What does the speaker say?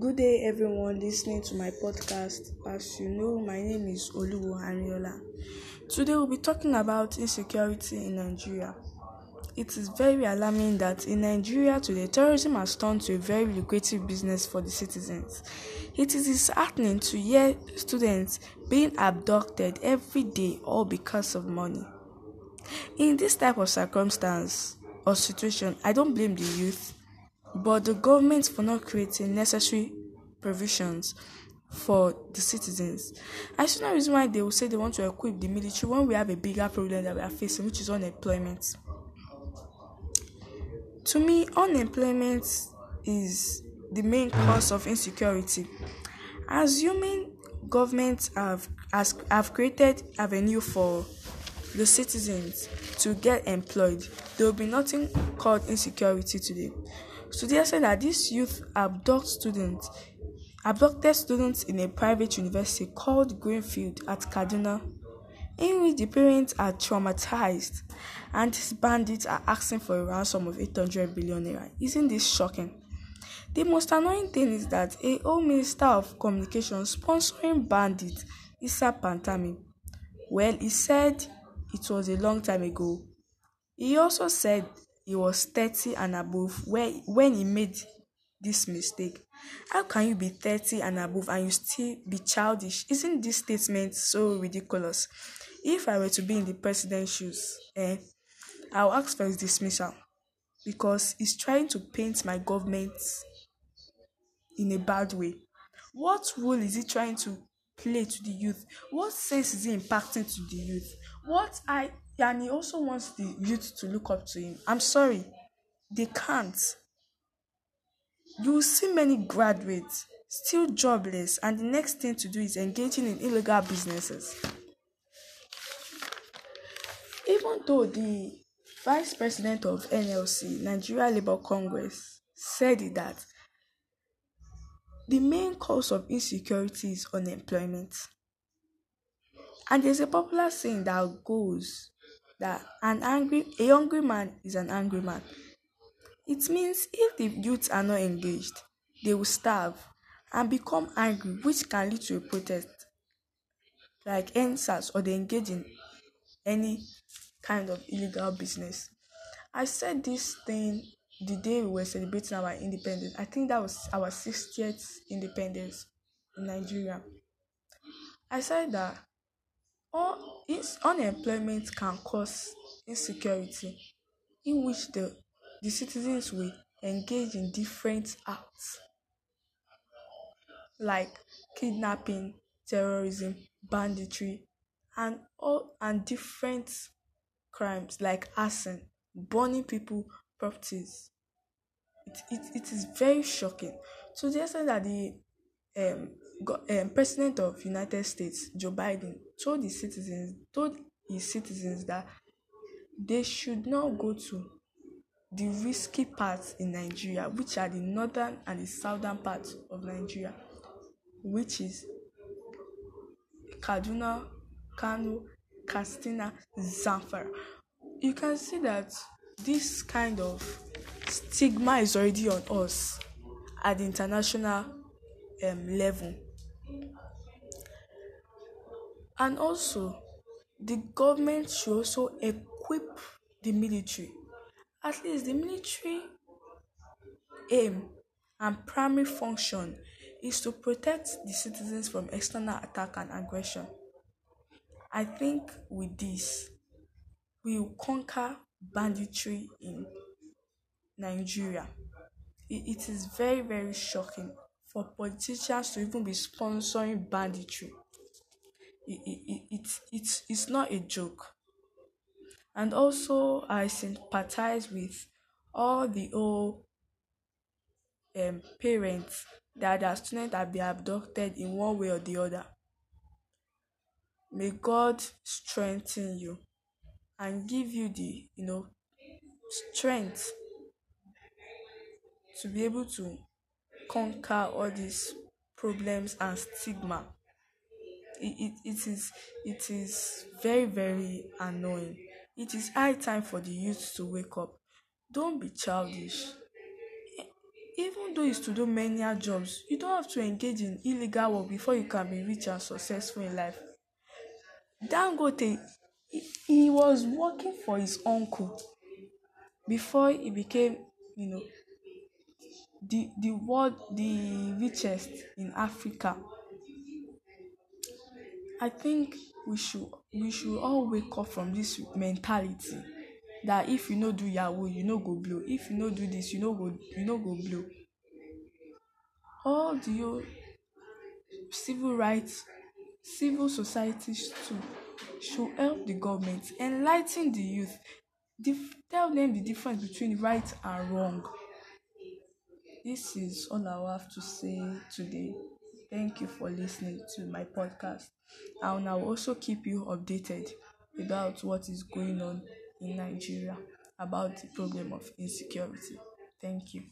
Good day, everyone listening to my podcast. As you know, my name is Oluwo. Today, we'll be talking about insecurity in Nigeria. It is very alarming that in Nigeria today, terrorism has turned to a very lucrative business for the citizens. It is disheartening to hear students being abducted every day all because of money. In this type of circumstance or situation, I don't blame the youth but the government for not creating necessary provisions for the citizens. I see no reason why they will say they want to equip the military when we have a bigger problem that we are facing, which is unemployment. To me, unemployment is the main cause of insecurity. Assuming governments have has have created avenue for the citizens to get employed, there will be nothing called insecurity today. Said that this youth abduct students, abducted students in a private university called Greenfield at Kaduna, in which the parents are traumatized and these bandits are asking for a ransom of 800 billion naira. Isn't this shocking? The most annoying thing is that a Home Minister of Communication sponsoring bandits, Issa Pantami, well, he said it was a long time ago. He also said he was 30 and above when, when he made this mistake. How can you be 30 and above and you still be childish? Isn't this statement so ridiculous? If I were to be in the president's shoes, eh, I'll ask for his dismissal because he's trying to paint my government in a bad way. What role is he trying to play to the youth? What sense is he impacting to the youth? What I and he also wants the youth to look up to him. I'm sorry, they can't. You will see many graduates still jobless, and the next thing to do is engaging in illegal businesses. Even though the vice president of NLC, Nigeria Labour Congress, said that the main cause of insecurity is unemployment. And there's a popular saying that goes that an angry a hungry man is an angry man. It means if the youths are not engaged, they will starve and become angry, which can lead to a protest like EndSARS or they engage in any kind of illegal business. I said this thing the day we were celebrating our independence. I think that was our 60th independence in Nigeria. I said that unemployment can cause insecurity in which the the citizens will engage in different acts like kidnapping terrorism banditry and all and different crimes like arson burning people properties. It, it, it is very shocking. So they said that the um, um, president of united states joe biden told his citizens told his citizens that they should not go to the risky parts in nigeria which are the northern and the southern parts of nigeria which is kaduna kano katsina zamfara. You can see that this kind of stigma is already on us at the international um, level and also the government should also equip the military. At least the military aim and primary function is to protect the citizens from external attack and aggression. I think with this we will conquer banditry in nigeria. It, is very very shocking for politicians to even be sponsoring banditry. It, it, it, it, it's, it's not a joke. And also i sympathize with all the old um, parents that their students have been abducted in one way or the other. May god strengthen you and give you the you know strength to be able to conquer all these problems and stigma. It, it, it is it is very very annoying. It is high time for the youth to wake up. Don't be childish. Even though it's to do menial jobs you don't have to engage in illegal work before you can be rich and successful in life. Dangote he, he was working for his uncle before he became you know the the world the richest in africa. I think we should we should all wake up from this mentality that if you no do yahoo you no go blow. If you no do this you no go you no go blow. All the civil rights civil societies too should help the government enligh ten the youth dif tell them the difference between right and wrong this is all i have to say today. Thank you for listening to my podcast. And i will also keep you updated about what is going on in nigeria about the problem of insecurity. Thank you